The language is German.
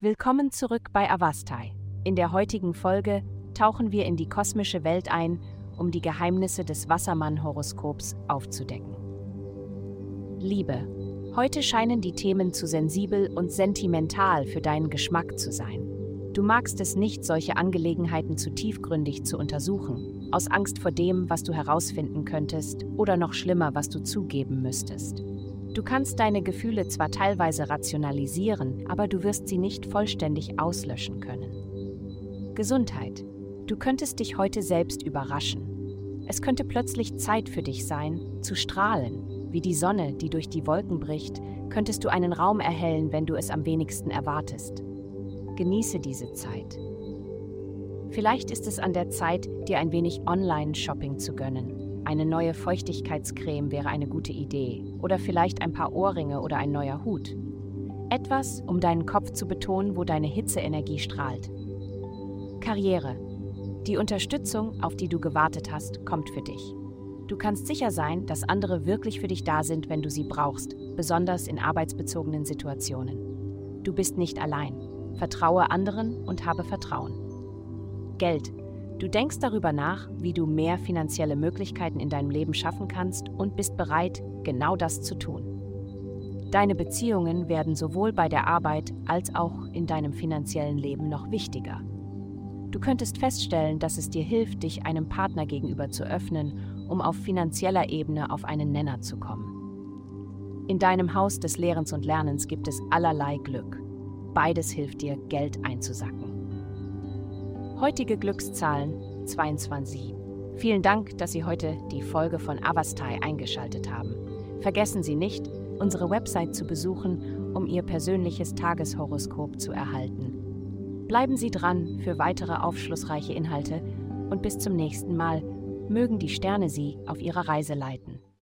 Willkommen zurück bei Avastai. In der heutigen Folge tauchen wir in die kosmische Welt ein, um die Geheimnisse des Wassermann-Horoskops aufzudecken. Liebe. Heute scheinen die Themen zu sensibel und sentimental für deinen Geschmack zu sein. Du magst es nicht, solche Angelegenheiten zu tiefgründig zu untersuchen, aus Angst vor dem, was du herausfinden könntest oder noch schlimmer, was du zugeben müsstest. Du kannst deine Gefühle zwar teilweise rationalisieren, aber du wirst sie nicht vollständig auslöschen können. Gesundheit. Du könntest dich heute selbst überraschen. Es könnte plötzlich Zeit für dich sein, zu strahlen. Wie die Sonne, die durch die Wolken bricht, könntest du einen Raum erhellen, wenn du es am wenigsten erwartest. Genieße diese Zeit. Vielleicht ist es an der Zeit, dir ein wenig Online-Shopping zu gönnen. Eine neue Feuchtigkeitscreme wäre eine gute Idee oder vielleicht ein paar Ohrringe oder ein neuer Hut. Etwas, um deinen Kopf zu betonen, wo deine Hitzeenergie strahlt. Karriere. Die Unterstützung, auf die du gewartet hast, kommt für dich. Du kannst sicher sein, dass andere wirklich für dich da sind, wenn du sie brauchst, besonders in arbeitsbezogenen Situationen. Du bist nicht allein. Vertraue anderen und habe Vertrauen. Geld. Du denkst darüber nach, wie du mehr finanzielle Möglichkeiten in deinem Leben schaffen kannst und bist bereit, genau das zu tun. Deine Beziehungen werden sowohl bei der Arbeit als auch in deinem finanziellen Leben noch wichtiger. Du könntest feststellen, dass es dir hilft, dich einem Partner gegenüber zu öffnen, um auf finanzieller Ebene auf einen Nenner zu kommen. In deinem Haus des Lehrens und Lernens gibt es allerlei Glück. Beides hilft dir, Geld einzusacken. Heutige Glückszahlen 22. Vielen Dank, dass Sie heute die Folge von Avastai eingeschaltet haben. Vergessen Sie nicht, unsere Website zu besuchen, um Ihr persönliches Tageshoroskop zu erhalten. Bleiben Sie dran für weitere aufschlussreiche Inhalte und bis zum nächsten Mal mögen die Sterne Sie auf Ihrer Reise leiten.